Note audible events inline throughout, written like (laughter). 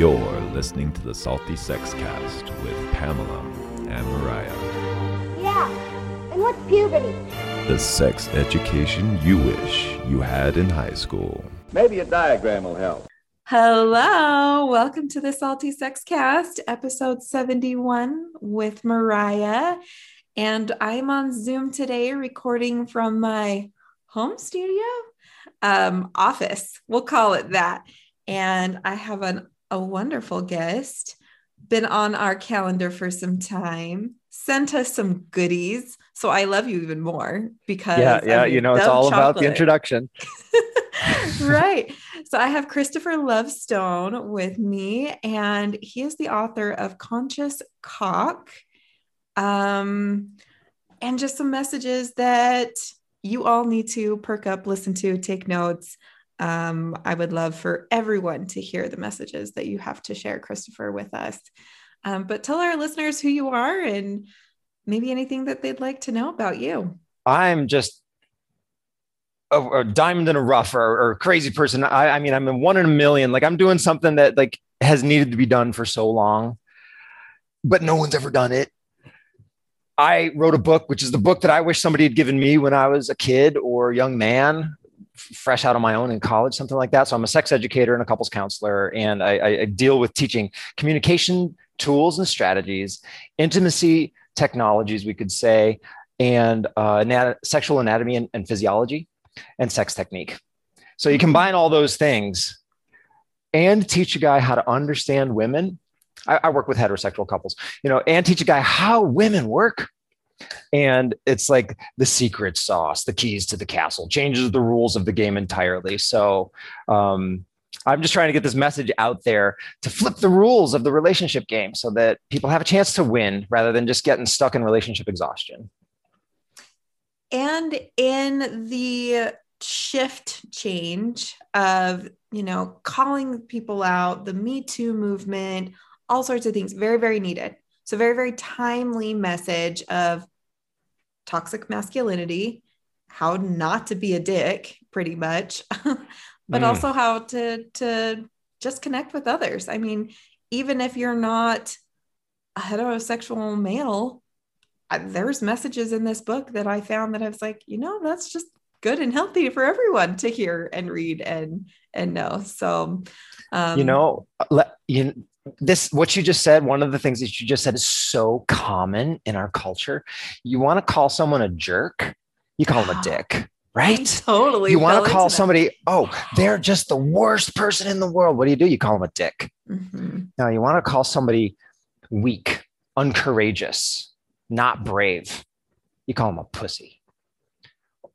You're listening to the Salty Sex Cast with Pamela and Mariah. Yeah. And what's puberty? The sex education you wish you had in high school. Maybe a diagram will help. Hello, welcome to the Salty Sex Cast, episode 71 with Mariah. And I'm on Zoom today recording from my home studio, um, office, we'll call it that. And I have an, a wonderful guest, been on our calendar for some time, sent us some goodies. So I love you even more because yeah, yeah, I you know, it's all about the introduction. (laughs) (laughs) right. So I have Christopher Lovestone with me, and he is the author of Conscious Cock. Um, and just some messages that you all need to perk up, listen to, take notes. Um, I would love for everyone to hear the messages that you have to share, Christopher, with us. Um, but tell our listeners who you are and maybe anything that they'd like to know about you. I'm just a, a diamond in a rough or, or a crazy person. I, I mean, I'm in one in a million. Like I'm doing something that like has needed to be done for so long, but no one's ever done it. I wrote a book, which is the book that I wish somebody had given me when I was a kid or a young man, fresh out of my own in college, something like that. So I'm a sex educator and a couples counselor, and I, I, deal with teaching communication tools and strategies, intimacy technologies, we could say, and uh, sexual anatomy and, and physiology, and sex technique. So you combine all those things and teach a guy how to understand women. I, I work with heterosexual couples, you know, and teach a guy how women work. And it's like the secret sauce, the keys to the castle, changes the rules of the game entirely. So um, I'm just trying to get this message out there to flip the rules of the relationship game so that people have a chance to win rather than just getting stuck in relationship exhaustion. and in the shift change of you know calling people out the me too movement all sorts of things very very needed so very very timely message of toxic masculinity how not to be a dick pretty much (laughs) but Mm. also how to to just connect with others i mean even if you're not a heterosexual male I, there's messages in this book that I found that I was like, you know, that's just good and healthy for everyone to hear and read and and know. So, um, you know let you this what you just said one of the things that you just said is so common in our culture you want to call someone a jerk you call them a (sighs) dick I right totally. you want to call that. somebody oh they're just the worst person in the world what do you do you call them a dick Mhm. now you want to call somebody weak uncourageous not brave you call them a pussy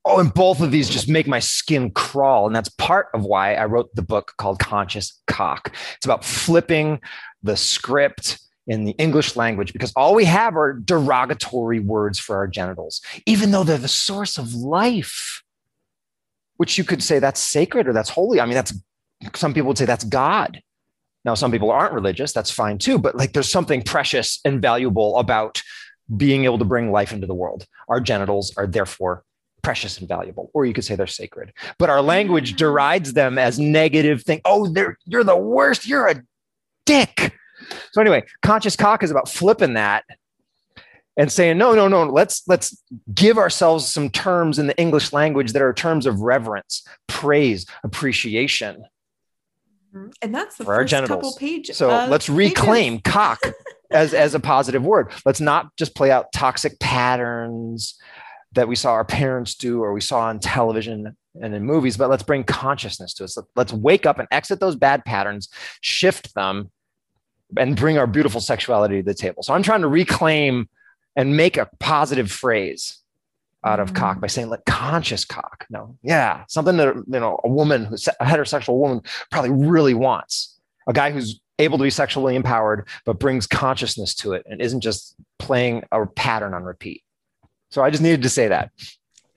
oh and both of these just make my skin crawl. And that's part of why i wrote the book called conscious cock. It's about flipping the script in the english language because all we have are derogatory words for our genitals even though they're the source of life which you could say that's sacred or that's holy. I mean that's some people would say that's god. Now some people aren't religious. That's fine too. But like there's something precious and valuable about being able to bring life into the world. Our genitals are therefore precious and valuable or you could say they're sacred but our language mm. derides them as negative thing oh they're you're the worst you're a dick so anyway conscious cock is about flipping that and saying no no no let's let's give ourselves some terms in the english language that are terms of reverence praise appreciation mm-hmm. And that's the For our first couple genitals. pages. so let's reclaim cock (laughs) as as a positive word. Let's not just play out toxic patterns that we saw our parents do or we saw on television and in movies, but let's bring consciousness to us. Let's wake up and exit those bad patterns, shift them, and bring our beautiful sexuality to the table. So I'm trying to reclaim and make a positive phrase out of cock by mm. saying like conscious cock. No, yeah, something that you know a woman who's a heterosexual woman probably really wants. A guy who's able to be sexually empowered but brings consciousness to it and isn't just playing a pattern on repeat. So I just needed to say that.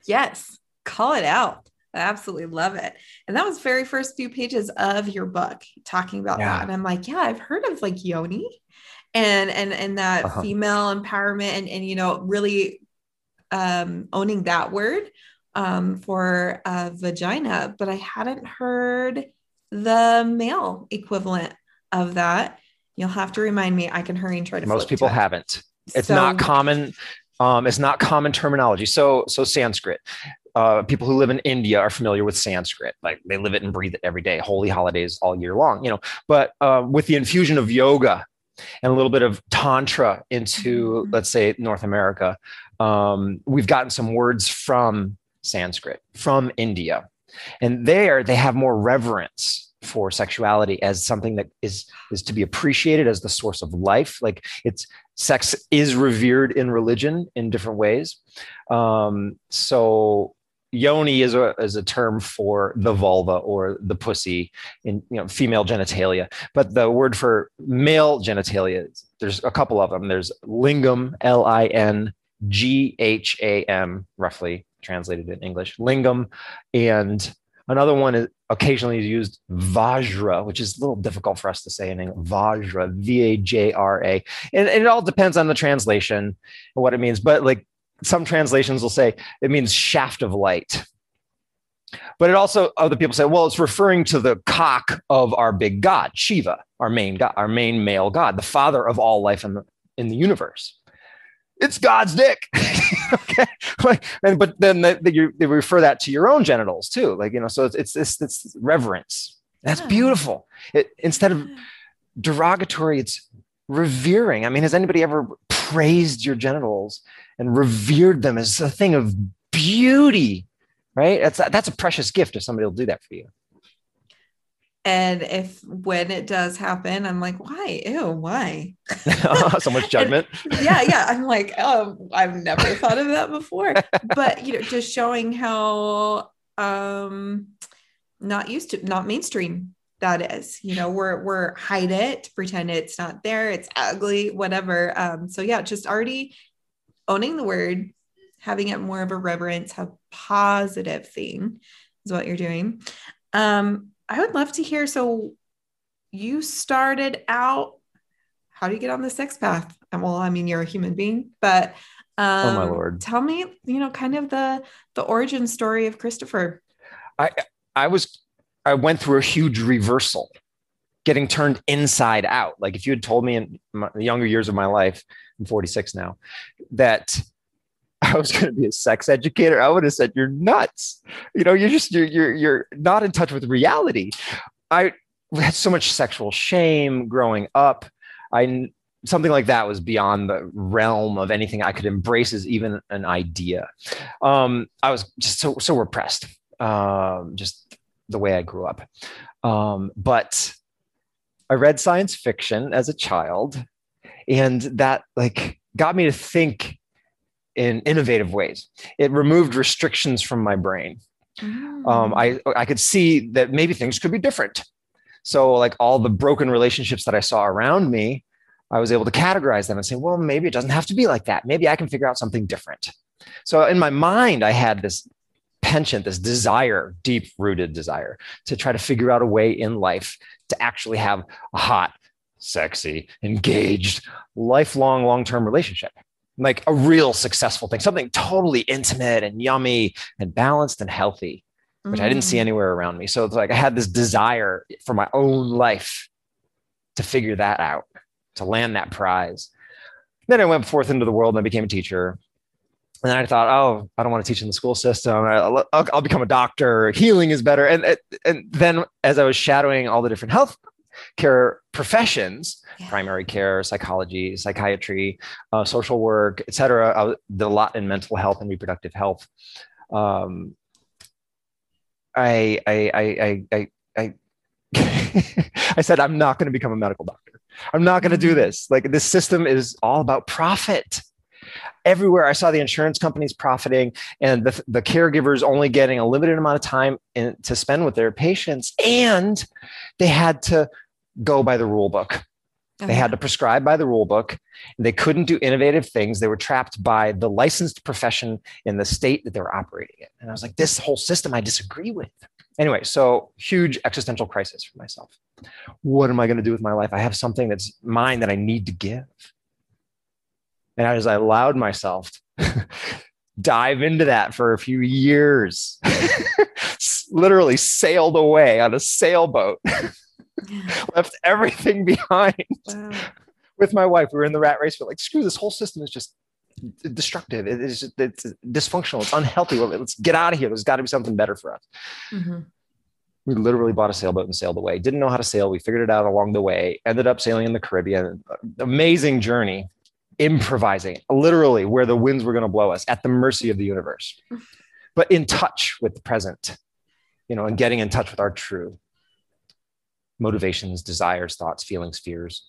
Yes, call it out. I absolutely love it. And that was the very first few pages of your book talking about Yeah. that. And I'm like, yeah, I've heard of like yoni and and and that Uh-huh. female empowerment and and you know really um owning that word um for uh vagina, but I hadn't heard the male equivalent of that. You'll have to remind me. I can hurry and try to. Most people haven't. It's So- not common. Um, it's not common terminology. So, so Sanskrit. Uh, people who live in India are familiar with Sanskrit. Like they live it and breathe it every day. Holy holidays all year long. You know, but uh, with the infusion of yoga and a little bit of tantra into, Mhm. let's say, North America, um, we've gotten some words from Sanskrit from India, and there they have more reverence for sexuality as something that is is to be appreciated as the source of life. Like it's sex is revered in religion in different ways. Um, so yoni is a is a term for the vulva or the pussy in you know female genitalia but the word for male genitalia there's a couple of them there's lingam l i n g h a m roughly translated in english lingam and another one is occasionally used vajra which is a little difficult for us to say in english vajra v a j r a and, it all depends on the translation and what it means but like some translations will say it means shaft of light. But it also other people say, well, it's referring to the cock of our big god, Shiva, our main god, our main male god, the father of all life in the in the universe. It's God's dick. (laughs) okay. Like, and but then they, they, you, they refer that to your own genitals too. Like, you know, so it's it's it's, it's reverence. That's Yeah. beautiful. It instead of derogatory, it's revering. I mean, has anybody ever praised your genitals and revered them as a thing of beauty? Right? That's that's a precious gift if somebody will do that for you. And if when it does happen, I'm like, why? Ew, why? (laughs) so much (laughs) judgment. yeah, yeah. (laughs) I'm like, oh, I've never thought of that before. But you know, just showing how um not used to not mainstream that is. You know, we're we're hide it, pretend it's not there, it's ugly, whatever. Um, so yeah, just already owning the word, having it more of a reverence, a positive thing is what you're doing. Um, I would love to hear. So you started out how do you get on the sex path? And well, I mean, you're a human being, but um, Oh, my Lord. tell me, you know, kind of the the origin story of Christopher. I I was I went through a huge reversal, getting turned inside out. Like if you had told me in my, the younger years of my life, I'm 46 now, that (laughs) I was going to be a sex educator, I would have said you're nuts. You know, you're just you're you're you're not in touch with reality. I had so much sexual shame growing up. I something like that was beyond the realm of anything I could embrace as even an idea. Um, I was just so so repressed. Um, just the way I grew up. Um, but I read science fiction as a child, and that like got me to think in innovative ways. It removed restrictions from my brain. Mm. Um, I I could see that maybe things could be different. So like all the broken relationships that I saw around me, I was able to categorize them and say, well, maybe it doesn't have to be like that. Maybe I can figure out something different. So in my mind, I had this penchant, this desire, deep rooted desire to try to figure out a way in life to actually have a hot, sexy, engaged, lifelong, long term relationship. Like a real successful thing, something totally intimate and yummy and balanced and healthy, which I didn't see Mm. anywhere around me. So it's like I had this desire for my own life to figure that out, to land that prize. Then I went forth into the world and I became a teacher. And I thought, oh, I don't want to teach in the school system. I'll, I'll, I'll become a doctor. Healing is better. And, and then as I was shadowing all the different health care professions, Yeah. primary care, psychology, psychiatry, uh, social work, et cetera, did a lot in mental health and reproductive health. Um, I, I, I, I, I, I, (laughs) I said, I'm not going to become a medical doctor. I'm not going to do this. Like this system is all about profit everywhere I saw the insurance companies profiting and the, the caregivers only getting a limited amount of time in, to spend with their patients. And they had to go by the rule book. They had to prescribe by the rule book. They couldn't do innovative things. They were trapped by the licensed profession in the state that they were operating in. And I was like, this whole system I disagree with. Anyway, so huge existential crisis for myself. What am I going to do with my life? I have something that's mine that I need to give. And as I allowed myself to (laughs) dive into that for a few years, (laughs) literally sailed away on a sailboat (laughs) (laughs) left everything behind Wow. (laughs) with my wife. We were in the rat race. We're like, screw this whole system is just destructive. It is it's dysfunctional. It's unhealthy. Let's get out of here. There's got to be something better for us. Mhm. We literally bought a sailboat and sailed away. Didn't know how to sail. We figured it out along the way. Ended up sailing in the Caribbean. Amazing journey. Improvising, literally where the winds were going to blow us, at the mercy of the universe, but in touch with the present, you know, and getting in touch with our true motivations, desires, thoughts, feelings, fears,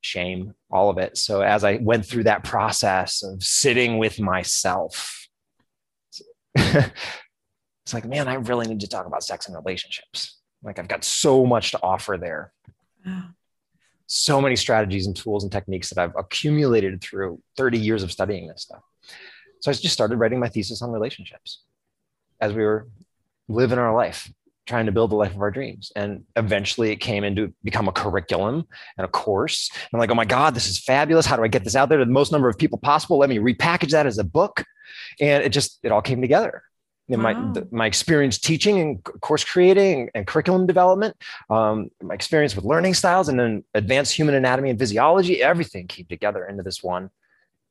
shame, all of it. So as I went through that process of sitting with myself, (laughs) it's like, man, I really need to talk about sex and relationships. Like I've got so much to offer there. Wow. So many strategies and tools and techniques that I've accumulated through 30 years of studying this stuff. So I just started writing my thesis on relationships as we were living our life, trying to build the life of our dreams. And eventually it came into become a curriculum and a course. And I'm like, oh my God, this is fabulous. How do I get this out there to the most number of people possible? Let me repackage that as a book. And it just, it all came together. My Wow. th- my experience teaching and course creating and curriculum development, um, my experience with learning styles, and then advanced human anatomy and physiology, everything came together into this one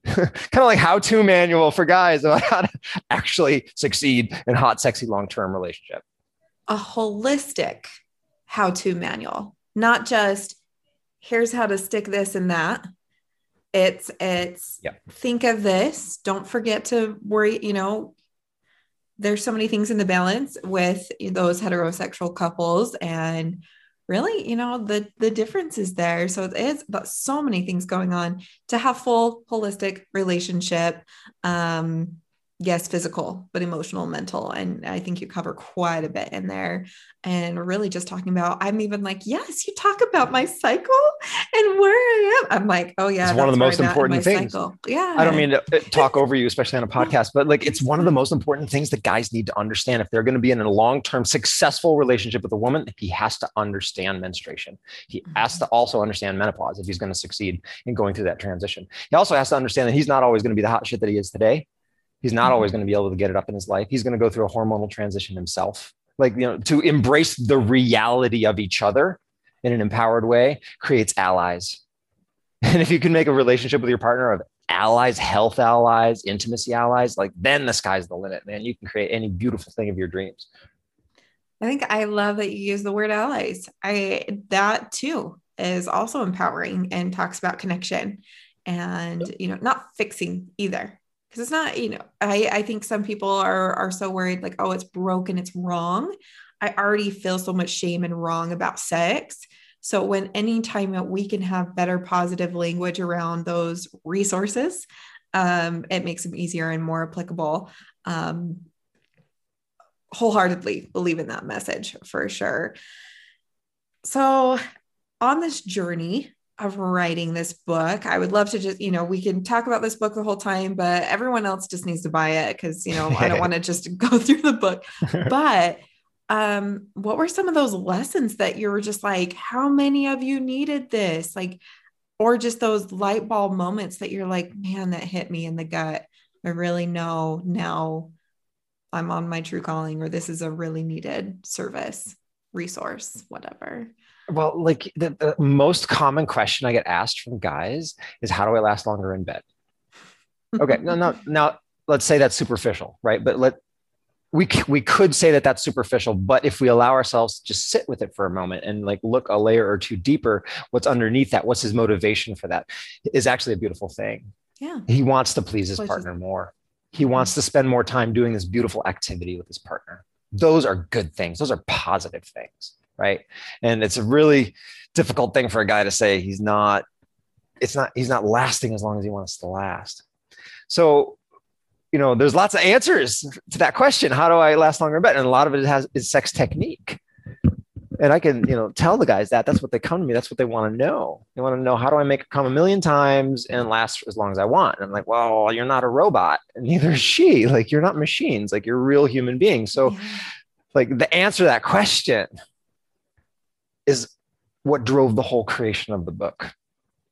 (laughs) kind of like how-to manual for guys about how to actually succeed in hot, sexy, long-term relationship. A holistic how to manual, not just here's how to stick this and that. It's it's Yep. think of this. Don't forget to worry, you know, there's so many things in the balance with those heterosexual couples and really, you know, the the difference is there. So it is about so many things going on to have full holistic relationship. Um yes, physical, but emotional, mental. And I think you cover quite a bit in there. And really just talking about, I'm even like, yes, you talk about my cycle and where I am. I'm like, oh yeah, It's one of the most where I'm at in important things. cycle. Yeah. I don't mean to uh, talk over you, especially on a podcast, but like it's one of the most important things that guys need to understand. If they're going to be in a long-term successful relationship with a woman, he has to understand menstruation. He has to also understand menopause if he's going to succeed in going through that transition. He also has to understand that he's not always going to be the hot shit that he is today. He's not always mm-hmm. going to be able to get it up in his life. He's going to go through a hormonal transition himself. Like, you know, to embrace the reality of each other in an empowered way creates allies. (laughs) And if you can make a relationship with your partner of allies, health allies, intimacy allies, like then the sky's the limit, man. You can create any beautiful thing of your dreams. I think I love that you use the word allies. I that too is also empowering and talks about connection and you know not fixing either because it's not you know I I think some people are are so worried like oh it's broken it's wrong. I already feel so much shame and wrong about sex. So when anytime that we can have better positive language around those resources, um, it makes them easier and more applicable. Um, wholeheartedly believe in that message for sure. So, on this journey of writing this book, I would love to just, you know, we can talk about this book the whole time, but everyone else just needs to buy it because, you know, I don't (laughs) want to just go (laughs) through the book. (laughs) But um, what were some of those lessons that you were just like, how many of you needed this? Like, or just those light bulb moments that you're like, man, that hit me in the gut. I really know now I'm on my true calling, or this is a really needed service, resource, whatever. Well, like the, the most common question I get asked from guys is how do I last longer in bed? Okay, no, no, (laughs) now let's say that's superficial, right? But let we we could say that that's superficial, but if we allow ourselves to just sit with it for a moment and like look a layer or two deeper, what's underneath that? What's his motivation for that? Is actually a beautiful thing. Yeah. He wants to please his partner more. He wants to spend more time doing this beautiful activity with his partner. Those are good things. Those are positive things, right? And it's a really difficult thing for a guy to say he's not it's not he's not lasting as long as he wants to last. So, you know, there's lots of answers to that question. How do I last longer in bed? And a lot of it has is sex technique. And I can, you know, tell the guys that that's what they come to me. That's what they want to know. They want to know how do I make it come a million times and last as long as I want. And I'm like, well, you're not a robot, and (laughs) neither is she. Like you're not machines. Like you're real human beings. So, Yeah. like the answer to that question is what drove the whole creation of the book.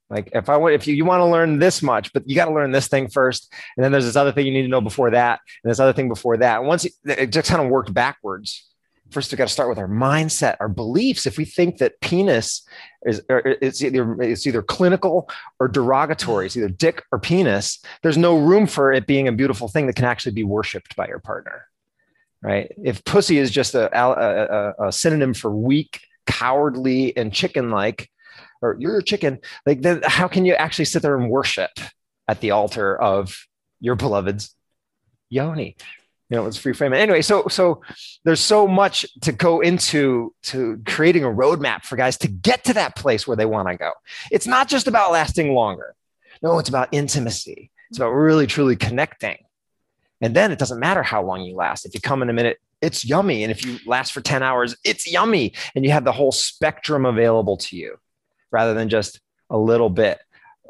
Like if I want, if you, you want to learn this much, but you got to learn this thing first, and then there's this other thing you need to know before that, and this other thing before that. And once it, just kind of worked backwards, first we got to start with our mindset, our beliefs. If we think that penis is it's either it's either clinical or derogatory, it's either dick or penis, there's no room for it being a beautiful thing that can actually be worshipped by your partner. Right. If pussy is just a, a, a synonym for weak, cowardly, and chicken like, or you're a chicken, like then how can you actually sit there and worship at the altar of your beloved's yoni? you know, it's free frame. Anyway, so so there's so much to go into to creating a roadmap for guys to get to that place where they want to go. It's not just about lasting longer. No, it's about intimacy. It's about really truly connecting. And then it doesn't matter how long you last. If you come in a minute, it's yummy. And if you last for 10 hours, it's yummy. And you have the whole spectrum available to you rather than just a little bit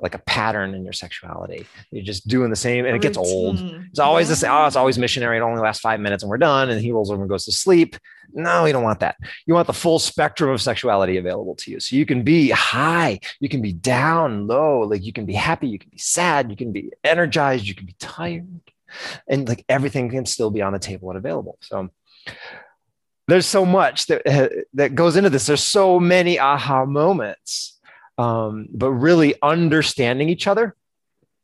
like a pattern in your sexuality. You're just doing the same and it gets old. It's always yeah. the same. Oh, it's always missionary. It only lasts five minutes and we're done. And he rolls over and goes to sleep. No, you don't want that. You want the full spectrum of sexuality available to you. So you can be high, you can be down, low, like you can be happy, you can be sad, you can be energized, you can be tired. And like everything can still be on the table and available. So there's so much that that goes into this. There's so many aha moments um, but really understanding each other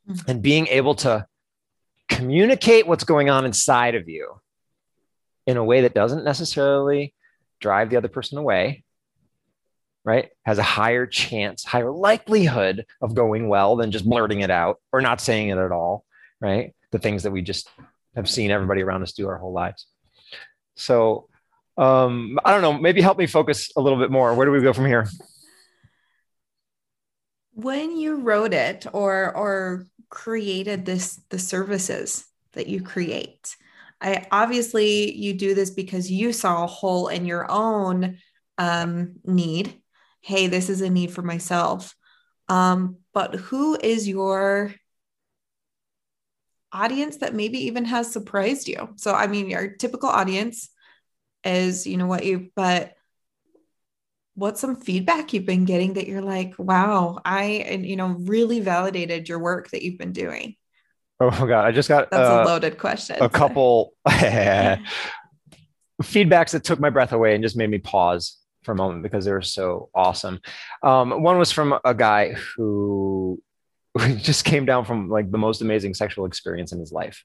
mm-hmm. and being able to communicate what's going on inside of you in a way that doesn't necessarily drive the other person away right has a higher chance higher likelihood of going well than just blurting it out or not saying it at all right the things that we just have seen everybody around us do our whole lives so um, i don't know maybe help me focus a little bit more. Where do we go from here? When you wrote it or or created this the services that you create i obviously you do this because you saw a hole in your own um, need. Hey this is a need for myself. Um, but who is your audience that maybe even has surprised you so i mean your typical audience is you know what you but what's some feedback you've been getting that you're like, wow, I, and, you know, really validated your work that you've been doing? Oh God. I just got that's uh, a loaded question. A (laughs) couple (laughs) feedbacks that took my breath away and just made me pause for a moment because they were so awesome. Um, one was from a guy who (laughs) just came down from like the most amazing sexual experience in his life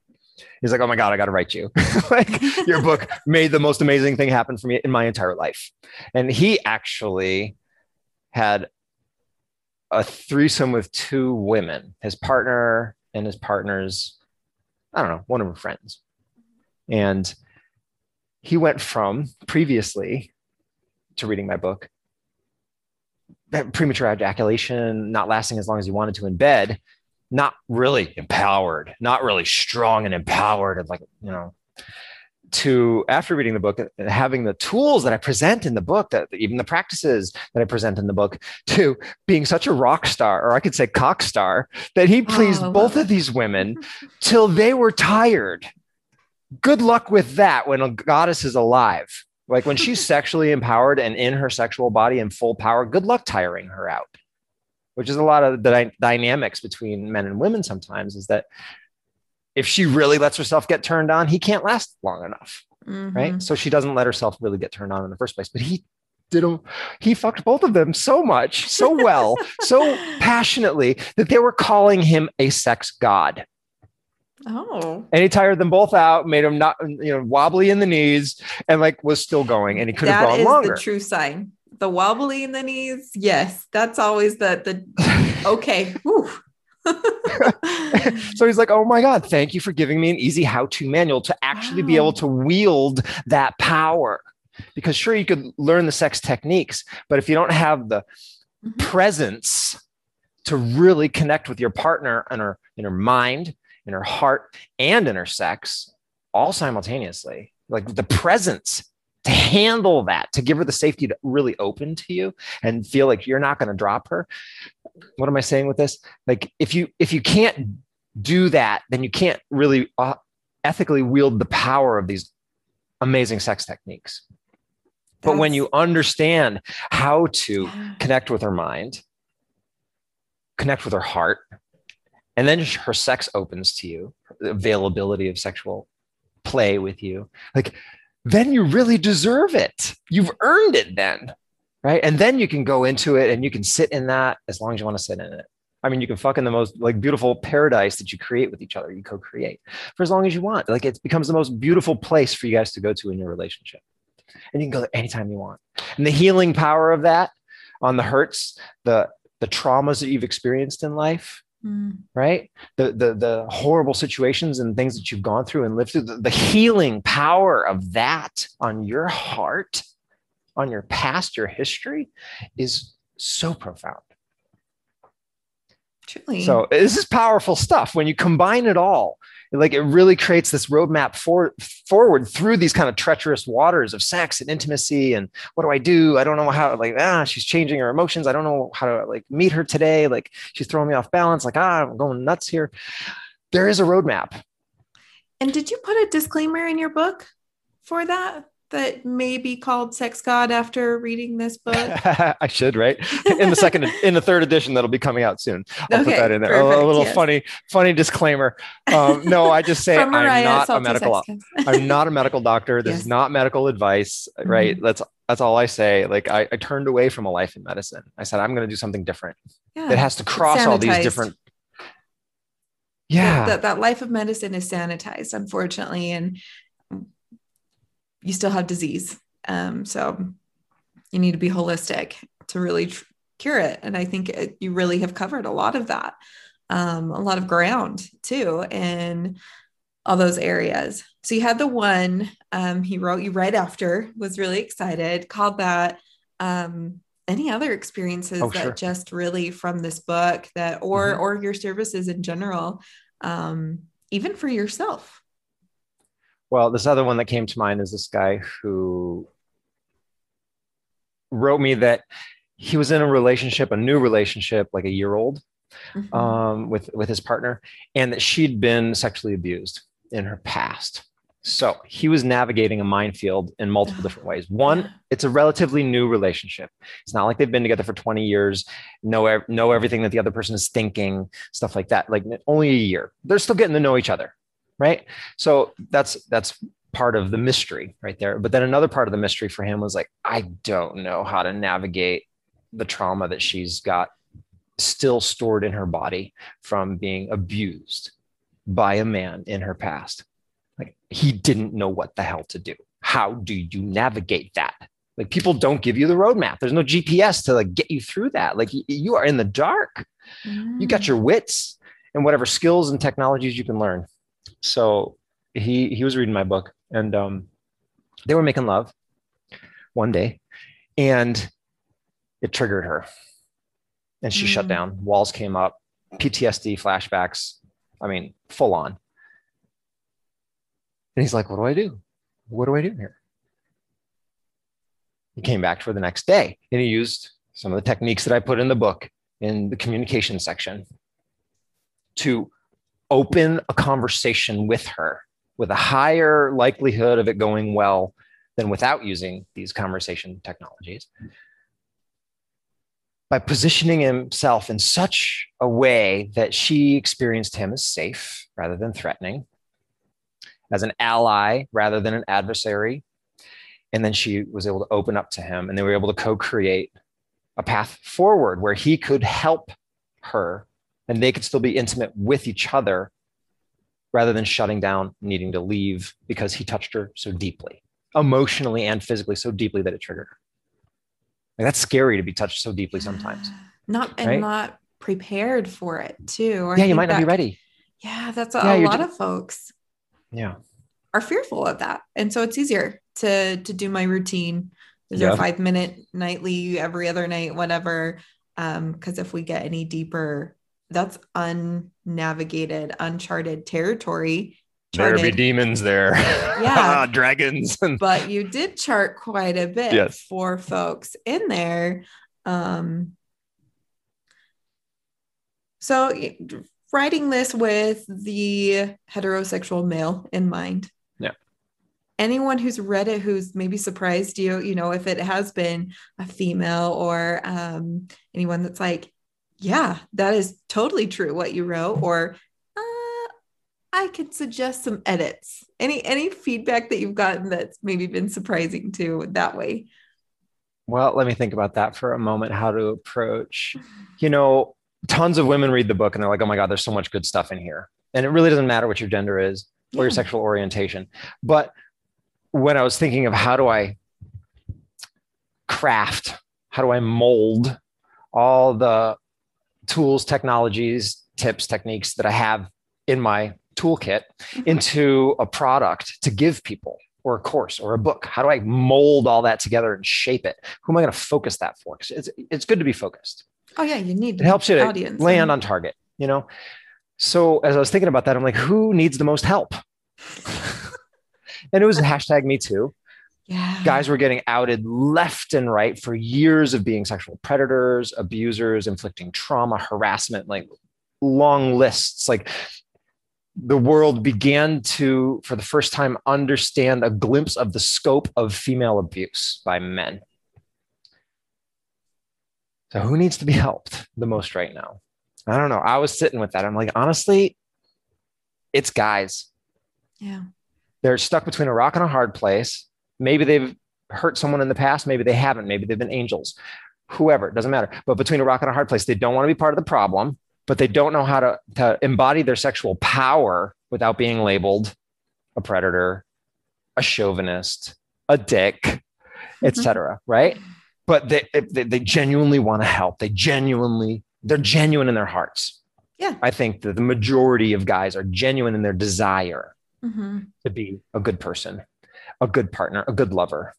he's like, oh my God, I got to write you. (laughs) like your book made the most amazing thing happen for me in my entire life. And he actually had a threesome with two women, his partner and his partner's, I don't know, one of her friends. And he went from previously to reading my book, premature ejaculation, not lasting as long as he wanted to in bed, not really empowered, not really strong and empowered, and like, you know, to after reading the book and having the tools that i present in the book that even the practices that i present in the book to being such a rock star or i could say cock star that he pleased oh, both of these women (laughs) till they were tired. Good luck with that when a goddess is alive like when she's sexually empowered and in her sexual body and full power good luck tiring her out which is a lot of the dy- dynamics between men and women sometimes is that if she really lets herself get turned on, he can't last long enough. Mm-hmm. Right. So she doesn't let herself really get turned on in the first place. But he did a, he fucked both of them so much, so well, so (laughs) passionately that they were calling him a sex god. Oh. And he tired them both out, made them not, you know, wobbly in the knees, and like was still going. And he could have gone longer. The true sign the wobbly in the knees yes that's always the the (laughs) okay so he's like oh my god thank you for giving me an easy how-to manual to actually wow. be able to wield that power because sure you could learn the sex techniques but if you don't have the mm-hmm. presence to really connect with your partner and her in her mind in her heart and in her sex all simultaneously like the presence to handle that, to give her the safety to really open to you and feel like you're not going to drop her. What am I saying with this? Like if you if you can't do that, then you can't really uh, ethically wield the power of these amazing sex techniques. But when you understand how to connect with her mind, connect with her heart, and then her sex opens to you, the availability of sexual play with you. Like then you really deserve it. You've earned it then. Right. And then you can go into it and you can sit in that as long as you want to sit in it. I mean, you can fuck in the most like beautiful paradise that you create with each other, you co create for as long as you want. Like it becomes the most beautiful place for you guys to go to in your relationship. And you can go there anytime you want. And the healing power of that on the hurts, the, the traumas that you've experienced in life, Mm. right? The, the, the horrible situations and things that you've gone through and lived through, the, the healing power of that on your heart, on your past, your history is so profound. Truly. So this is powerful stuff when you combine it all. Like it really creates this roadmap for forward through these kind of treacherous waters of sex and intimacy. And what do I do? I don't know how. Like ah, she's changing her emotions. I don't know how to like meet her today. Like she's throwing me off balance. Like ah, I'm going nuts here. There is a roadmap. and did you put a disclaimer in your book for that? That may be called Sex God after reading this (laughs) book. I should, right? (laughs) In the second, in the third edition that'll be coming out soon. I'll put that in there. A- a, little yes. funny, funny disclaimer. Um, no, I just say (laughs) I'm not a medical. I'm not a medical doctor. This Yes. is not medical advice, right? That's that's all I say. Like I, I turned away from a life in medicine. I said I'm going to do something different. Yeah. It has to cross all these different. that- Yeah, that, that life of medicine is sanitized unfortunately and you still have disease um, so you need to be holistic to really tr- cure it and i think it, you really have covered a lot of that um, a lot of ground too in all those areas so you had the one um, he wrote you right after was really excited called that um, any other experiences Oh, that sure. just really from this book that or Mhm. or your services in general um, even for yourself Well, this other one that came to mind is this guy who wrote me that he was in a relationship, a new relationship, like a year old, Mhm. um, with with his partner, and that she'd been sexually abused in her past. So he was navigating a minefield in multiple different ways. One, it's a relatively new relationship. It's not like they've been together for 20 years, know know everything that the other person is thinking, stuff like that. Like only a year. They're still getting to know each other, right? So that's that's part of the mystery right there. But then another part of the mystery for him was like, I don't know how to navigate the trauma that she's got still stored in her body from being abused by a man in her past. Like he didn't know what the hell to do. How do you navigate that? Like people don't give you the roadmap. There's no GPS to like get you through that. Like you are in the dark. You got Mm. your wits and whatever skills and technologies you can learn. So he he was reading my book and um they were making love one day and it triggered her and she shut Mm. down. Walls came up ptsd flashbacks. I mean full on. And he's like what do i do? What do i do here? He came back for the next day and he used some of the techniques that i put in the book in the communication section to open a conversation with her with a higher likelihood of it going well than without using these conversation technologies by positioning himself in such a way that she experienced him as safe rather than threatening, as an ally rather than an adversary. And then she was able to open up to him, and they were able to co create a path forward where he could help her and they could still be intimate with each other rather than shutting down, needing to leave because he touched her so deeply, emotionally and physically, so deeply that it triggered her. Like that's scary to be touched so deeply sometimes. not and right? not prepared for it too I yeah, you might not be ready. yeah that's a, Yeah, a lot ju- of folks Yeah. are fearful of that and so it's easier to to do my routine is Yeah. a five minute nightly every other night whatever um because if we get any deeper that's unnavigated uncharted territory There be demons there. Yeah. (laughs) Dragons. (laughs) But you did chart quite a bit Yes. for folks in there um so writing this with the heterosexual male in mind Yeah. anyone who's read it who's maybe surprised you you know if it has been a female or um anyone that's like yeah that is totally true what you wrote or uh, I could suggest some edits. Any any feedback that you've gotten that's maybe been surprising to that way? Well, let me think about that for a moment. How to approach, you know, tons of women read the book and they're like, oh my God, there's so much good stuff in here. And it really doesn't matter what your gender is or your sexual orientation. But when I was thinking of how do I craft, how do I mold all the tools, technologies, tips, techniques that I have in my toolkit mm-hmm. into a product to give people or a course or a book? How do I mold all that together and shape it? Who am I going to focus that for? 'Cause it's, it's good to be focused. Oh yeah, you need It helps you to audience land and- on target, you know? So as I was thinking about that, I'm like, who needs the most help? (laughs) and it was hashtag me too. Yeah Guys were getting outed left and right for years of being sexual predators, abusers, inflicting trauma, harassment, like long lists. Like the world began to, for the first time, understand a glimpse of the scope of female abuse by men. So who needs to be helped the most right now? I don't know. I was sitting with that. I'm like, honestly, it's guys. yeah They're stuck between a rock and a hard place. Maybe they've hurt someone in the past. Maybe they haven't. Maybe they've been angels. Whoever, it doesn't matter. But between a rock and a hard place, they don't want to be part of the problem, but they don't know how to, to embody their sexual power without being labeled a predator, a chauvinist, a dick, etc. Right? But they, they they genuinely want to help. They genuinely they're genuine in their hearts. Yeah. I think that the majority of guys are genuine in their desire Mhm. to be a good person, a good partner, a good lover.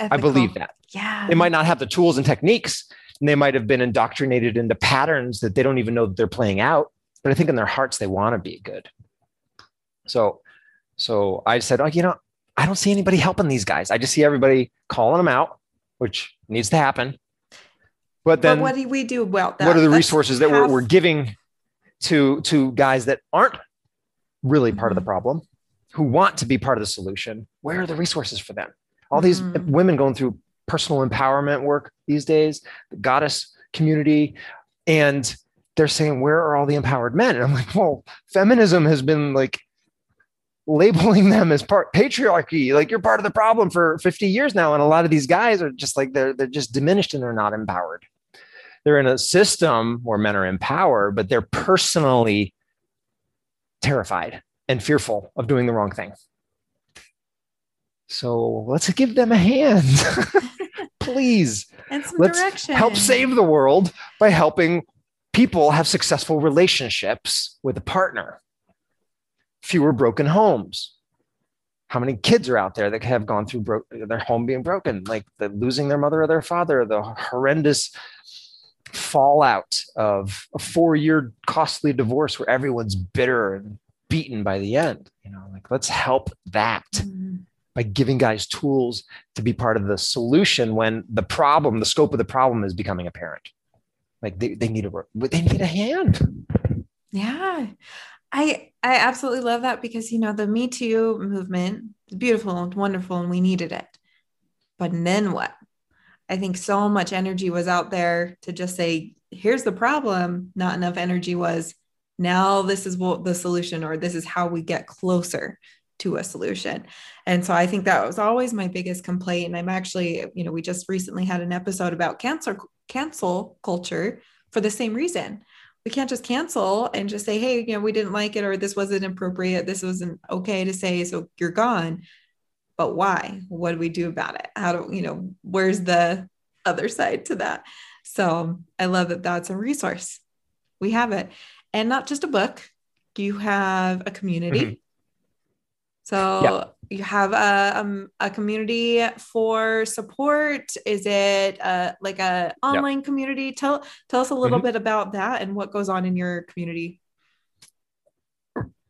I believe that. yeah They might not have the tools and techniques, and they might have been indoctrinated into patterns that they don't even know that they're playing out. But I think in their hearts they want to be good. So, so I said, oh, you know, I don't see anybody helping these guys. I just see everybody calling them out, which needs to happen. But then, but what do we do about that what are the That's resources that we're, we're giving to to guys that aren't really part of the Mhm. problem who want to be part of the solution where are the resources for them? All these Mhm. women going through personal empowerment work these days the goddess community and they're saying where are all the empowered men? And i'm like well feminism has been like labeling them as part patriarchy like you're part of the problem for 50 years now. And a lot of these guys are just like they're they're just diminished and they're not empowered. They're in a system where men are empowered but they're personally terrified and fearful of doing the wrong thing. So let's give them a hand (laughs) please. (laughs) And some let's direction. help save the world by helping people have successful relationships with a partner. Fewer broken homes. How many kids are out there that have gone through bro- their home being broken like the losing their mother or their father the horrendous fallout of a four-year costly divorce where everyone's bitter and beaten by the end you know like let's help that Mhm. by giving guys tools to be part of the solution when the problem, the scope of the problem is becoming apparent. Like they, they need a they need a hand. Yeah. I I absolutely love that because you know the Me Too movement is beautiful and wonderful and we needed it. But then what? I think so much energy was out there to just say, here's the problem. Not enough energy was now this is what the solution or this is how we get closer to a solution. And so I think that was always my biggest complaint. And I'm actually, you know, we just recently had an episode about cancel cancel culture for the same reason we can't just cancel and just say, hey, you know, we didn't like it or this wasn't appropriate. This wasn't okay to say. So you're gone. But why? What do we do about it? How do, you know, where's the other side to that? So I love that that's a resource. We have it. And not just a book, you have a community. Mhm. So Yeah. you have a, um, a community for support. Is it uh, like a online community? Tell tell us a little Mhm. bit about that and what goes on in your community.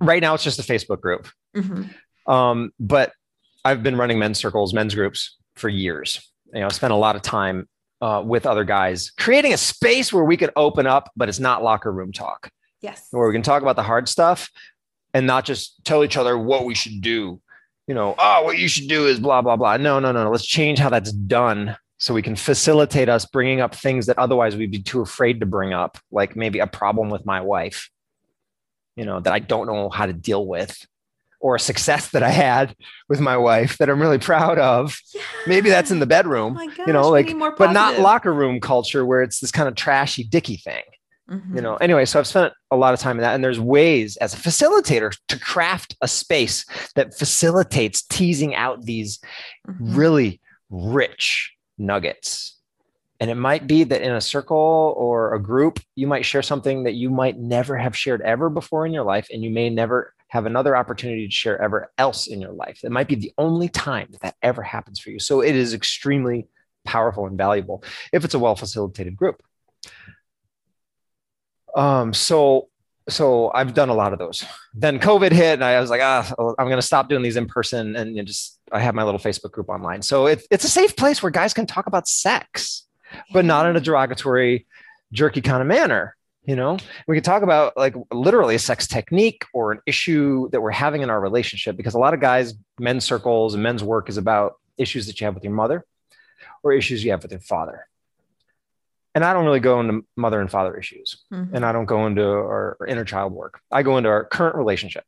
Right now it's just a Facebook group. Mhm. Um, but I've been running men's circles, men's groups for years. You know, I spent a lot of time uh, with other guys, creating a space where we could open up, but it's not locker room talk. Yes. where we can talk about the hard stuff and not just tell each other what we should do. You know, oh, what you should do is blah, blah, blah. No, no, no. Let's change how that's done so we can facilitate us bringing up things that otherwise we'd be too afraid to bring up, like maybe a problem with my wife. you know, that I don't know how to deal with, or a success that I had with my wife that I'm really proud of. Yeah. Maybe that's in the bedroom, Oh my you know, like, but not locker room culture where it's this kind of trashy dicky thing Mhm. you know anyway so i've spent a lot of time in that and there's ways as a facilitator to craft a space that facilitates teasing out these Mhm. really rich nuggets and it might be that in a circle or a group you might share something that you might never have shared ever before in your life and you may never have another opportunity to share ever else in your life it might be the only time that that ever happens for you so it is extremely powerful and valuable if it's a well facilitated group um, so so I've done a lot of those. Then COVID hit, and I was like, ah, I'm going to stop doing these in person, and you know, just I have my little Facebook group online. So it's it's a safe place where guys can talk about sex, but not in a derogatory, jerky kind of manner. You know, we can talk about like literally a sex technique or an issue that we're having in our relationship because a lot of guys, men's circles and men's work is about issues that you have with your mother or issues you have with your father. And I don't really go into mother and father issues Mhm. and I don't go into our, our inner child work. I go into our current relationship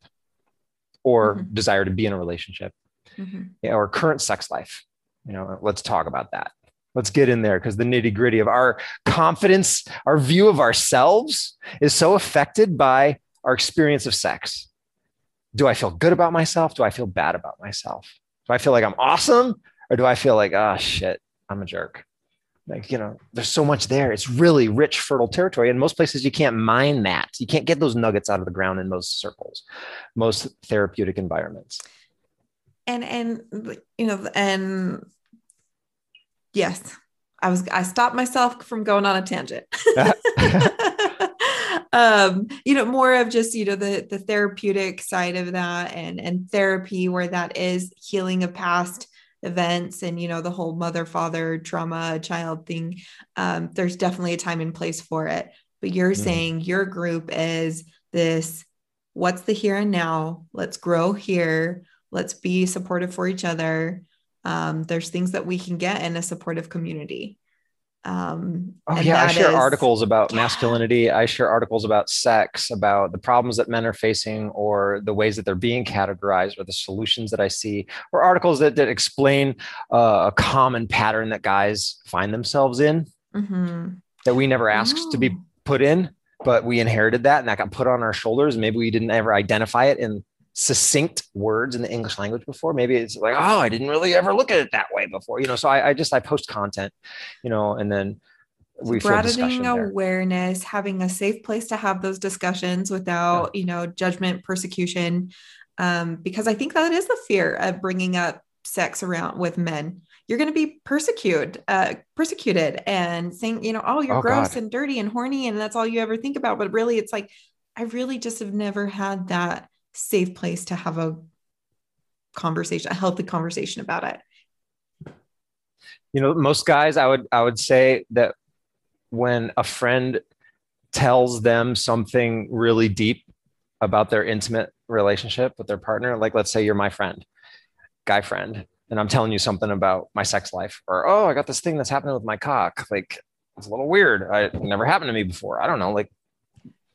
or Mhm. desire to be in a relationship Mhm. yeah, or current sex life. You know, let's talk about that. Let's get in there because the nitty gritty of our confidence, our view of ourselves is so affected by our experience of sex. Do I feel good about myself? Do I feel bad about myself? Do I feel like I'm awesome? Or do I feel like, oh shit, I'm a jerk? Like, you know, there's so much there. It's really rich, fertile territory. And most places you can't mine that. You can't get those nuggets out of the ground in most circles, most therapeutic environments. and and you know and yes i was i stopped myself from going on a tangent (laughs) (laughs) um you know more of just you know the the therapeutic side of that and and therapy where that is healing of past events and you know the whole mother father trauma child thing um there's definitely a time and place for it. But you're Mhm. saying your group is this what's the here and now? Let's grow here. Let's be supportive for each other. Um, there's things that we can get in a supportive community um, Oh yeah, I share is- articles about Yeah. masculinity. (sighs) I share articles about sex, about the problems that men are facing, or the ways that they're being categorized, or the solutions that I see, or articles that, that explain uh, a common pattern that guys find themselves in Mhm. that we never asked to be put in, but we inherited that, and that got put on our shoulders. Maybe we didn't ever identify it in succinct words in the English language before. Maybe it's like, oh, I didn't really ever look at it that way before, you know. So I, I just I post content, you know, and then we feel discussion broadening there. awareness having a safe place to have those discussions without you know judgment persecution um, because i think that is the fear of bringing up sex around with men you're going to be persecuted uh, persecuted and saying you know oh you're Oh, gross God. and dirty and horny and that's all you ever think about but really it's like i really just have never had that safe place to have a conversation a healthy conversation about it. You know most guys i would i would say that when a friend tells them something really deep about their intimate relationship with their partner like let's say you're my friend guy friend and i'm telling you something about my sex life or oh i got this thing that's happening with my cock. Like it's a little weird. I, it never happened to me before. I don't know like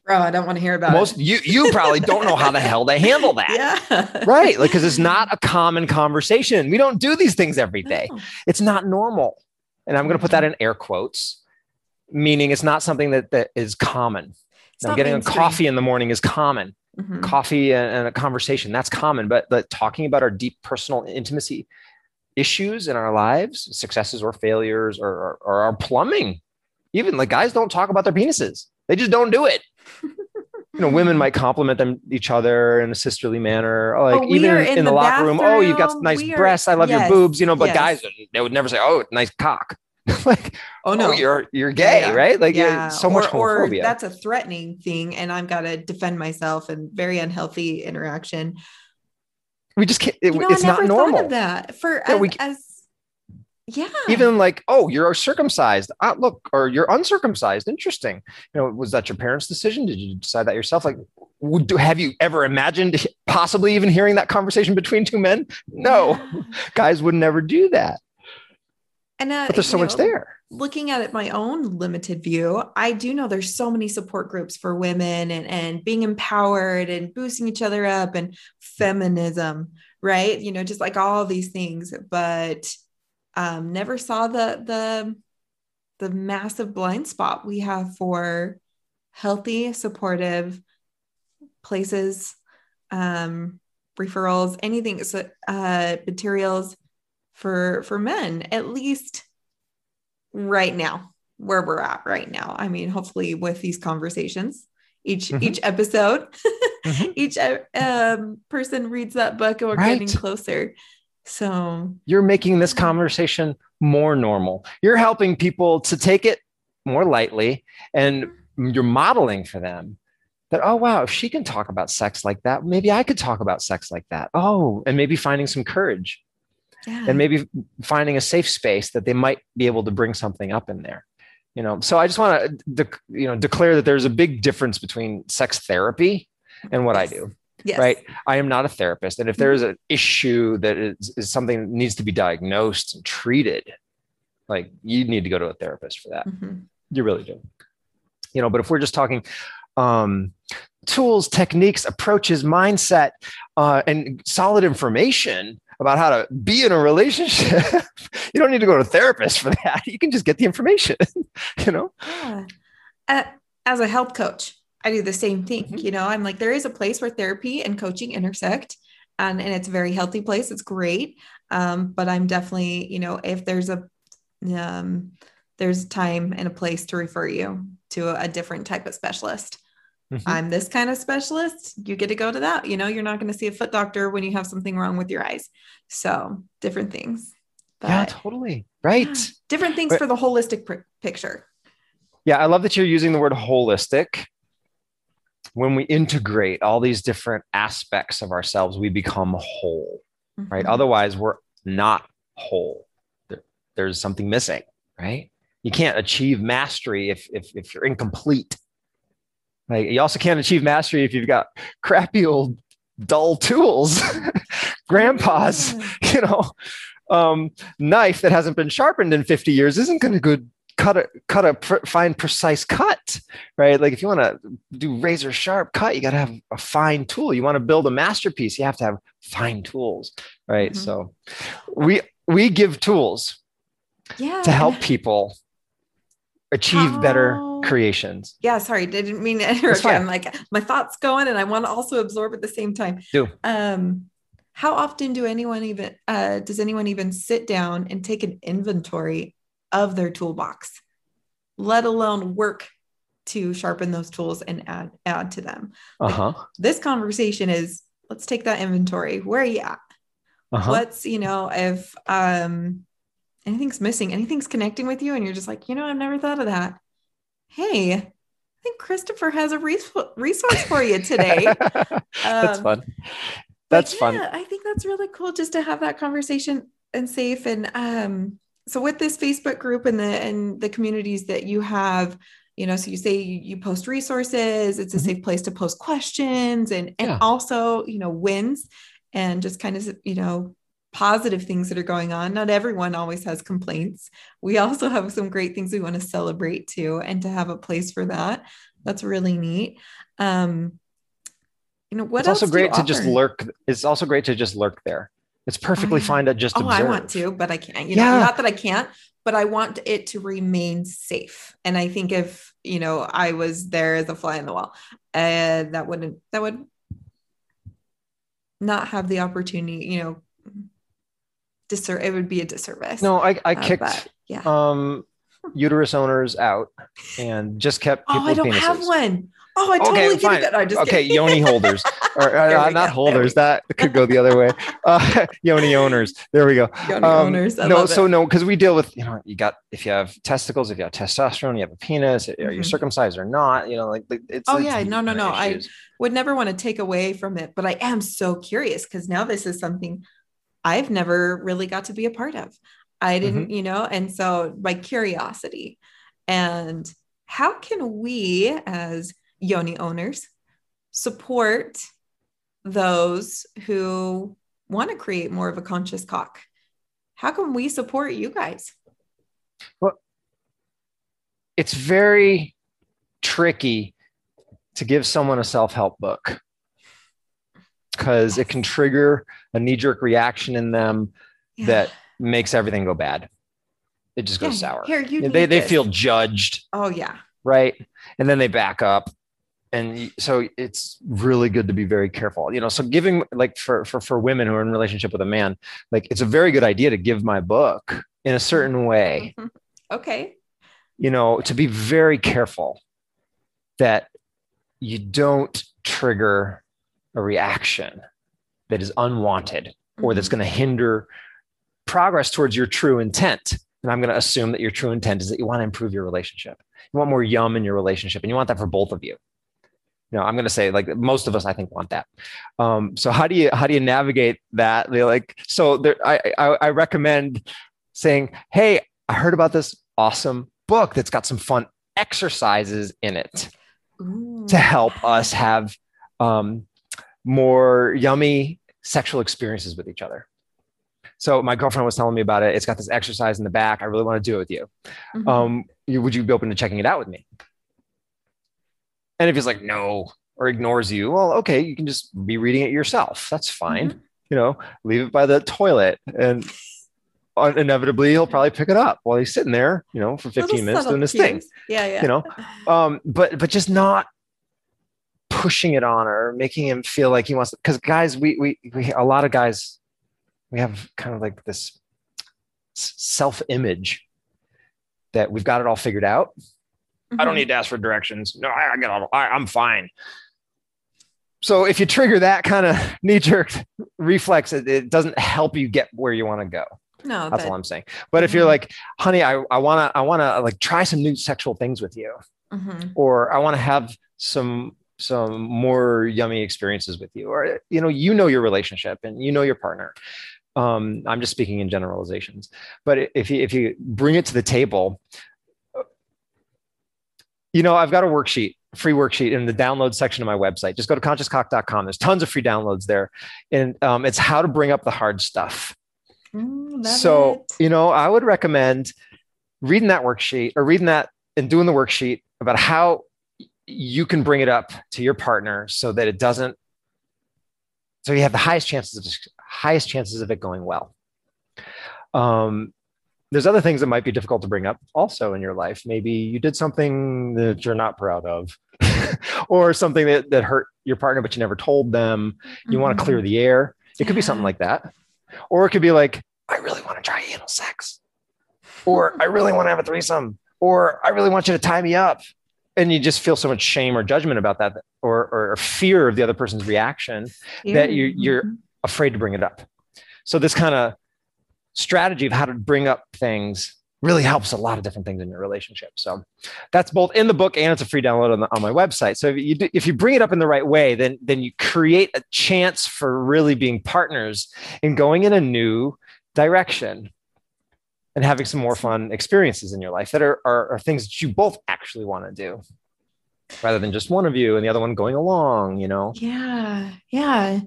bro i don't want to hear about most it. you you probably don't know how the hell to handle that. (laughs) Yeah. Right like because it's not a common conversation. We don't do these things every day. No. it's not normal. And i'm going to put that in air quotes meaning it's not something that, that is common. It's now getting a coffee in the morning is common. Mhm. coffee and, and a conversation that's common. But, but talking about our deep personal intimacy issues in our lives successes or failures or, or, or our plumbing even like guys don't talk about their penises. They just don't do it you know women might compliment them each other in a sisterly manner like Oh, even in, in the, the locker room oh you've got nice are- breasts i love yes, your boobs you know but yes. guys they would never say oh nice cock. (laughs) Like Oh, oh no, oh you're you're gay Yeah. right? Like yeah, so much or, or homophobia. that's a threatening thing, and I've got to defend myself and very unhealthy interaction. we just can't it- You know, it's I never not thought normal. of that. For Yeah, as, we- as yeah, even like oh you're circumcised ah, look or you're uncircumcised interesting. You know was that your parents decision? Did you decide that yourself? Like would do have you ever imagined (laughs) possibly even hearing that conversation between two men? No. Yeah. (laughs) guys would never do that. And uh, but there's so you much there. looking at it my own limited view i do know there's so many support groups for women and and being empowered and boosting each other up and feminism right? You know just like all these things but um never saw the the the massive blind spot we have for healthy supportive places um referrals anything so uh materials for for men at least right now where we're at right now i mean hopefully with these conversations each Mhm. each episode (laughs) Mhm. each uh, um, person reads that book and we're getting closer so You're making this conversation more normal. You're helping people to take it more lightly and you're modeling for them that, oh, wow, if she can talk about sex like that, maybe I could talk about sex like that. Oh, and maybe finding some courage yeah and maybe finding a safe space that they might be able to bring something up in there. You know, so I just want to, uh, de- you know, declare that there's a big difference between sex therapy and what I do yes right? I am not a therapist. And if there is an issue that is, is something that needs to be diagnosed and treated, like you need to go to a therapist for that. Mhm. You really do. You know, but if we're just talking um, tools, techniques, approaches, mindset, uh, and solid information about how to be in a relationship, (laughs) you don't need to go to a therapist for that. (laughs) You can just get the information, (laughs) you know? Yeah. Uh, as a health coach, I do the same thing. Mhm. You know, I'm like, there is a place where therapy and coaching intersect, and, and it's a very healthy place. It's great. Um, but I'm definitely, you know, if there's a, um, there's time and a place to refer you to a, different type of specialist. Mhm. I'm this kind of specialist. You get to go to that. You know, you're not going to see a foot doctor when you have something wrong with your eyes. So different things. yeah, totally. Right. different things But- for the holistic pr- picture. Yeah, I love that you're using the word holistic. When we integrate all these different aspects of ourselves, we become whole, right? Mhm. Otherwise, we're not whole. There- there's something missing, right? You can't achieve mastery if, if, if you're incomplete. Like you also can't achieve mastery if you've got crappy old dull tools, (laughs) grandpa's, (laughs) you know, um, knife that hasn't been sharpened in 50 years isn't going to good cut a cut a pr- fine precise cut right? Like if you want to do razor sharp cut you got to have a fine tool. You want to build a masterpiece you have to have fine tools right? Mhm. so we we give tools yeah. to help people achieve better creations. Yeah sorry didn't mean to (laughs) interrupt you. i'm like my thoughts going and i want to also absorb at the same time. Do. um how often do anyone even uh does anyone even sit down and take an inventory of their toolbox let alone work to sharpen those tools and add add to them. Uh-huh. this conversation is let's take that inventory. Where are you at? Uh-huh. What's you know if um anything's missing anything's connecting with you and you're just like you know i've never thought of that. Hey i think christopher has a res- resource for you today. (laughs) That's Um, fun. But that's fun. i think that's really cool just to have that conversation and safe and um so with this facebook group and the and the communities that you have you know so you say you, you post resources it's a Mhm. safe place to post questions and and Yeah. also you know wins and just kind of you know positive things that are going on. Not everyone always has complaints. We also have some great things we want to celebrate too and to have a place for that. That's really neat. Um you know what it's also great to just lurk it's also great to just lurk there it's perfectly yeah. fine to just Oh, I want to, but I can't. You know, Yeah. not that I can't, but I want it to remain safe. And I think if you know I was there as a fly in the wall, uh, that wouldn't that would not have the opportunity. You know, disser- it would be a disservice. no i, I Uh, kicked but, yeah. um uterus owners out and just kept people oh, I don't penises. have one. Oh, I totally okay, get it. No, I'm just okay, kidding. yoni (laughs) holders, or uh, not go, holders. That could go the other way. (laughs) Uh, yoni owners. There we go. Yoni Um, owners. I no, so it. no, because we deal with you know you got if you have testicles, if you have testosterone, you have a penis. Are you Mhm. circumcised or not? You know, like like, it's. Oh, it's yeah, no, no, no, of I- would never want to take away from it, but I am so curious because now this is something I've never really got to be a part of. I didn't, you know, and so my curiosity and how can we as yoni owners support those who want to create more of a conscious cock? How can we support you guys? Well, it's very tricky to give someone a self-help book because it can trigger a knee-jerk reaction in them Yeah. that makes everything go bad. It just goes Yeah, sour. Here, you they they this. feel judged, Oh yeah. right? And then they back up. And so it's really good to be very careful. You know, so giving like for for for women who are in relationship with a man, like it's a very good idea to give my book in a certain way Okay. you know, to be very careful that you don't trigger a reaction that is unwanted or that's Mhm. going to hinder progress towards your true intent. And I'm going to assume that your true intent is that you want to improve your relationship. You want more yum in your relationship, and you want that for both of you. You know, I'm going to say like most of us, I think, want that. Um, so how do you how do you navigate that? They're like, so there, I, I I recommend saying, hey, I heard about this awesome book that's got some fun exercises in it Ooh. to help us have um, more yummy sexual experiences with each other. So my girlfriend was telling me about it. It's got this exercise in the back. I really want to do it with you. Mhm. Um, you, would you be open to checking it out with me? And if he's like no or ignores you, well, okay, you can just be reading it yourself. That's fine. Mhm. You know, leave it by the toilet and inevitably he'll probably pick it up while he's sitting there, you know, for 15 Little minutes doing his thing. Yeah, yeah. you know um but but just not pushing it on or making him feel like he wants to. because guys we we we a lot of guys we have kind of like this self-image that we've got it all figured out i don't Mhm. need to ask for directions no i, I get all I, i'm fine so if you trigger that kind of (laughs) knee-jerk reflex it, it doesn't help you get where you want to go No, that's that- all i'm saying but if you're Mhm. like honey i i want to i want to like try some new sexual things with you mhm. or I want to have some some more yummy experiences with you, or you know, you know your relationship and you know your partner. Um, I'm just speaking in generalizations, but if you if you bring it to the table, you know, I've got a worksheet, free worksheet in the download section of my website. Just go to consciouscock.com. There's tons of free downloads there, and um, it's how to bring up the hard stuff Mm, so it. you know i would recommend reading that worksheet or reading that and doing the worksheet about how you can bring it up to your partner so that it doesn't so you have the highest chances of highest chances of it going well um, there's other things that might be difficult to bring up also in your life. Maybe you did something that you're not proud of (laughs) or something that, that hurt your partner but you never told them. You want Mhm. to clear the air. It could be something like that. Or it could be like i really want to try anal sex. Or i really want to have a threesome. Or i really want you to tie me up. And you just feel so much shame or judgment about that or, or fear of the other person's reaction that you- you're- Mhm. afraid to bring it up. So this kind of strategy of how to bring up things really helps a lot of different things in your relationship. So that's both in the book and it's a free download on, the, on my website. So if you do, if you bring it up in the right way then then you create a chance for really being partners in going in a new direction and having some more fun experiences in your life that are, are, are things that you both actually want to do rather than just one of you and the other one going along you know? Yeah, yeah.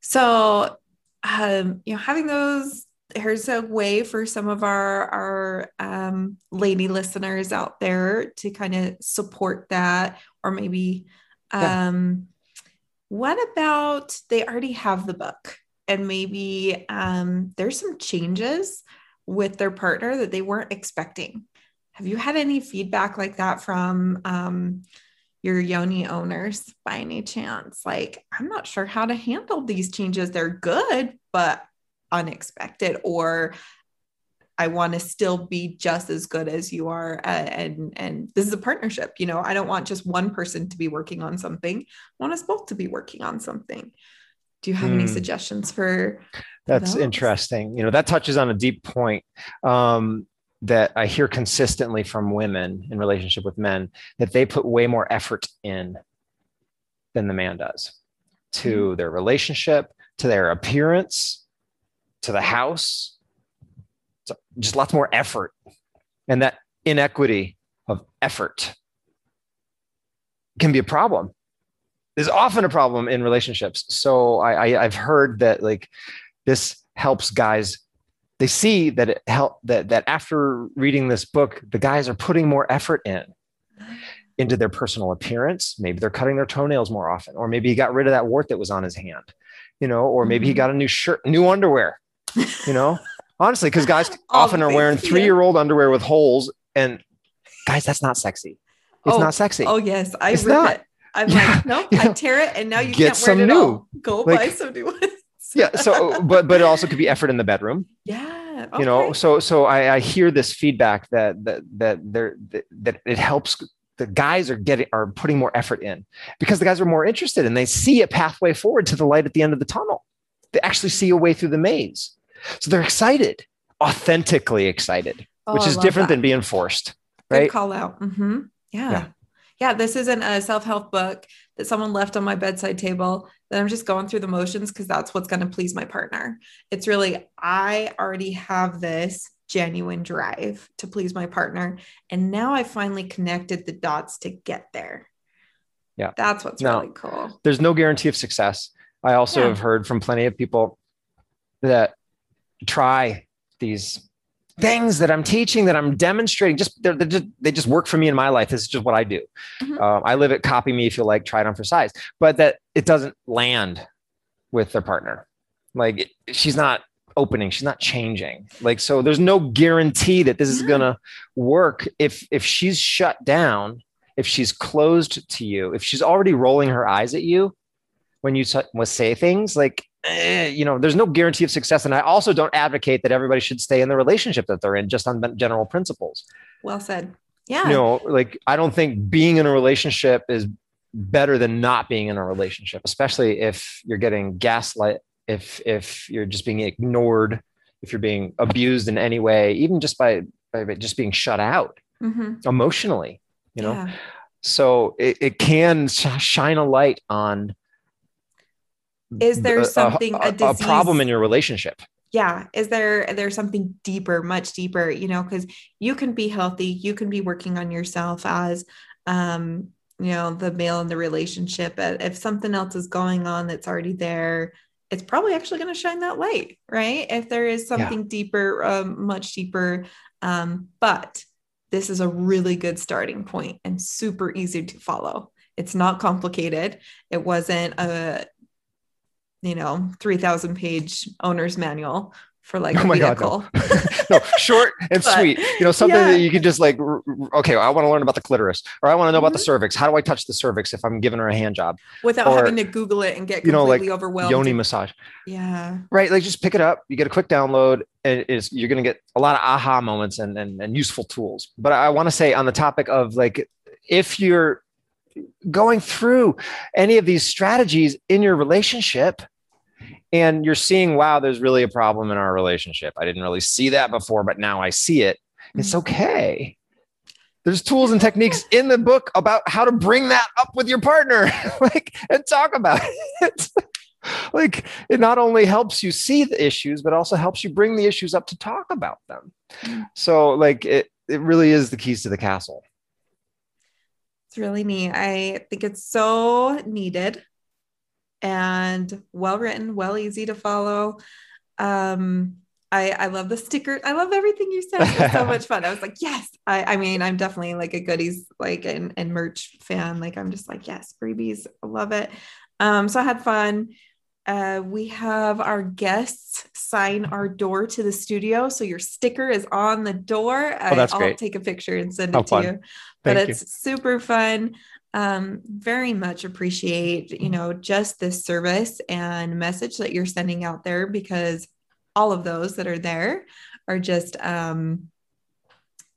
So, um, you know, having those here's a way for some of our our um, lady listeners out there to kind of support that, or maybe, Yeah. um, what about they already have the book and maybe um, there's some changes with their partner that they weren't expecting. Have you had any feedback like that from um, your yoni owners by any chance? Like, I'm not sure how to handle these changes. They're good, but unexpected, or I want to still be just as good as you are. Uh, and and this is a partnership. You know, I don't want just one person to be working on something. I want us both to be working on something. Do you have any Hmm. suggestions for? That's those? interesting. You know, that touches on a deep point um, that I hear consistently from women in relationship with men that they put way more effort in than the man does to their relationship, to their appearance, to the house. So just lots more effort. And that inequity of effort can be a problem. Is often a problem in relationships. So I, I I've heard that like this helps guys they see that it help that that after reading this book, the guys are putting more effort in into their personal appearance. Maybe they're cutting their toenails more often, or maybe he got rid of that wart that was on his hand, you know, or maybe he Mhm. got a new shirt, new underwear, you know. Honestly, because guys (laughs) often are wearing three-year-old underwear with holes, and guys, that's not sexy. It's Oh, not sexy. Oh yes, I It's not. it. I'm Yeah, like, no, you I tear it, and now you get can't some wear it at new. all. Go Like- buy some new ones. (laughs) yeah. So, but but it also could be effort in the bedroom. yeah, you know so so I, I hear this feedback that that that they're that, that it helps the guys are getting are putting more effort in because the guys are more interested and they see a pathway forward to the light at the end of the tunnel they actually see a way through the maze so they're excited authentically excited Oh, which is different that. than being forced Good call out. hmm Yeah. Yeah. yeah. This isn't a self help book that someone left on my bedside table that I'm just going through the motions because that's what's going to please my partner. It's really, I already have this genuine drive to please my partner. And now I finally connected the dots to get there. Yeah. That's what's Now- really cool. there's no guarantee of success i also Yeah. have heard from plenty of people that try these things that i'm teaching that i'm demonstrating. Just they're, they're just they just work for me in my life. This is just what i do. Mhm. Um, i live it copy me if you like try it on for size but that it doesn't land with their partner. Like it- she's not opening she's not changing. Like so there's no guarantee that this is Yeah. gonna work if if she's shut down if she's closed to you if she's already rolling her eyes at you when you was say things like eh, you know there's no guarantee of success and i also don't advocate that everybody should stay in the relationship that they're in just on general principles Well said. Yeah. you know like i don't think being in a relationship is better than not being in a relationship especially if you're getting gaslight if if you're just being ignored if you're being abused in any way even just by, by just being shut out Mhm. emotionally you know Yeah. so it, it can sh- shine a light on Is there a- a- something, a a, a problem in your relationship? Yeah. Is there there's something deeper much deeper you know because you can be healthy you can be working on yourself as um you know the male in the relationship but if something else is going on that's already there it's probably actually going to shine that light right? If there is something deeper um, much deeper um but this is a really good starting point and super easy to follow. It's not complicated. It wasn't a you know 3000 page owner's manual for like (laughs) a Oh my God, no. vehicle. (laughs) No short (laughs) and But, sweet. You know something yeah. that you can just like okay i want to learn about the clitoris or i want to know about the Mhm. cervix. How do i touch the cervix if i'm giving her a hand job? Without Or, having to google it and get you know, like, completely overwhelmed yoni massage. Yeah. Right like just pick it up. You get a quick download and it's you're going to get a lot of aha moments and, and, and useful tools. But i want to say on the topic of like if you're going through any of these strategies in your relationship and you're seeing wow there's really a problem in our relationship. I didn't really see that before but now i see it. It's Mhm. okay. There's tools and techniques in the book about how to bring that up with your partner (laughs) like and talk about it. (laughs) Like it not only helps you see the issues but also helps you bring the issues up to talk about them. Mm. so like it it really is the keys to the castle. It's really neat. I think it's so needed and well written, well easy to follow. Um, I, I love the sticker. I love everything you said. It was so much fun. I was like, yes. I, I mean, I'm definitely like a goodies like and, and merch fan. Like I'm just like, yes, freebies. I love it. Um, so I had fun. Uh, we have our guests sign our door to the studio. So your sticker is on the door. Oh, that's I, will great. take a picture and send How it to fun. you but Thank you. it's super fun um, very much appreciate you know just this service and message that you're sending out there because all of those that are there are just um,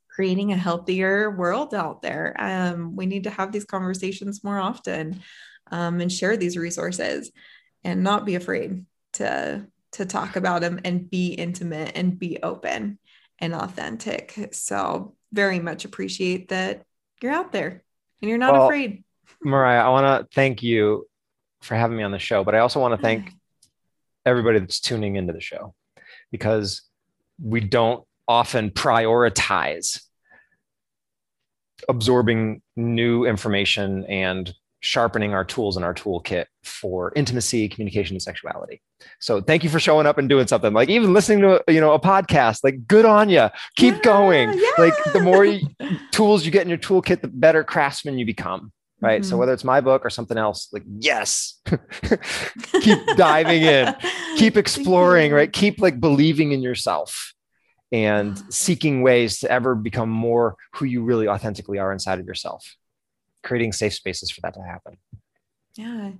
creating a healthier world out there. Um, we need to have these conversations more often um, and share these resources and not be afraid to to talk about them and be intimate and be open and authentic. So very much appreciate that you're out there and you're not Well, afraid. mariah i want to thank you for having me on the show but i also want to thank everybody that's tuning into the show because we don't often prioritize absorbing new information and sharpening our tools in our toolkit for intimacy, communication, and sexuality. So thank you for showing up and doing something like even listening to you know a podcast. Like good on you. Keep Yeah, going. yeah. Like the more you, tools you get in your toolkit, the better craftsman you become. Right. So Mhm. whether it's my book or something else, like yes, (laughs) keep diving in, (laughs) keep exploring. Right. Keep like believing in yourself and seeking ways to ever become more who you really authentically are inside of yourself creating safe spaces for that to happen. Yeah.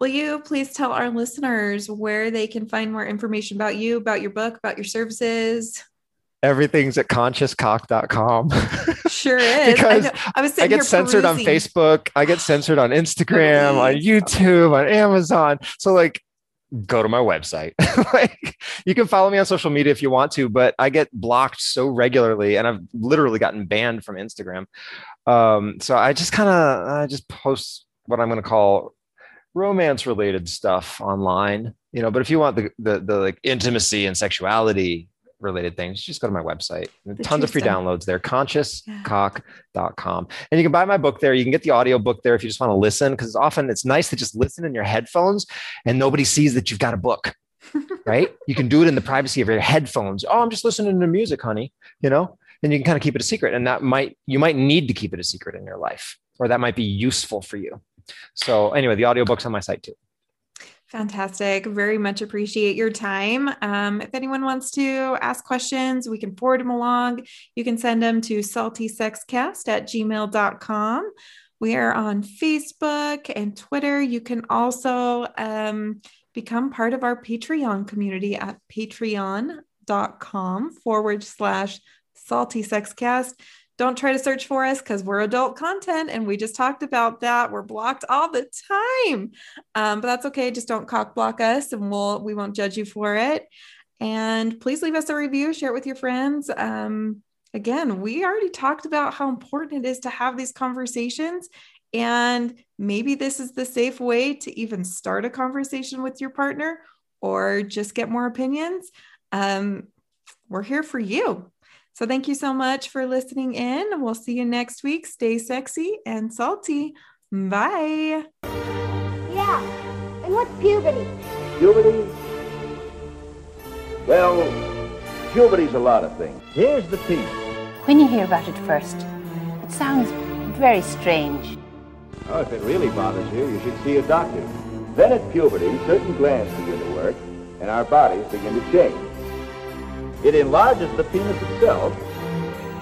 Will you please tell our listeners where they can find more information about you, about your book, about your services? everything's at consciouscock.com (laughs) Sure is. Because I, know- I was i get here censored on facebook. I get censored on instagram on youtube on amazon. So like go to my website. (laughs) Like you can follow me on social media if you want to but i get blocked so regularly and i've literally gotten banned from instagram um, so i just kind of i just post what i'm going to call romance related stuff online you know but if you want the, the the like intimacy and sexuality related things just go to my website. The tons of free stuff. downloads there consciouscock.com and you can buy my book there. You can get the audio book there if you just want to listen because often it's nice to just listen in your headphones and nobody sees that you've got a book (laughs) right? You can do it in the privacy of your headphones. Oh i'm just listening to music honey you know and you can kind of keep it a secret and that might you might need to keep it a secret in your life or that might be useful for you so anyway the audiobook's on my site too Fantastic. Very much appreciate your time. Um, if anyone wants to ask questions, we can forward them along. You can send them to saltysexcast at gmail.com. We are on Facebook and Twitter. You can also um, become part of our Patreon community at patreon.com forward slash salty Sex Cast. Don't try to search for us because we're adult content and we just talked about that. We're blocked all the time. Um, but that's okay. Just don't cock block us and we'll we won't judge you for it. And please leave us a review, share it with your friends. Um, again, we already talked about how important it is to have these conversations. And maybe this is the safe way to even start a conversation with your partner or just get more opinions. Um, we're here for you. So thank you so much for listening in. We'll see you next week. Stay sexy and salty. Bye. Yeah. And what's puberty? Puberty? Well, puberty's a lot of things. Here's the piece. When you hear about it first, it sounds very strange. Oh, if it really bothers you, you should see a doctor. Then at puberty, certain glands begin to work, and our bodies begin to change. It enlarges the penis itself,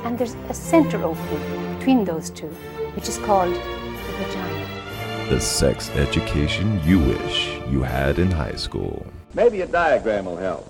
And there's a center opening between those two, which is called the vagina. The sex education you wish you had in high school. Maybe a diagram will help.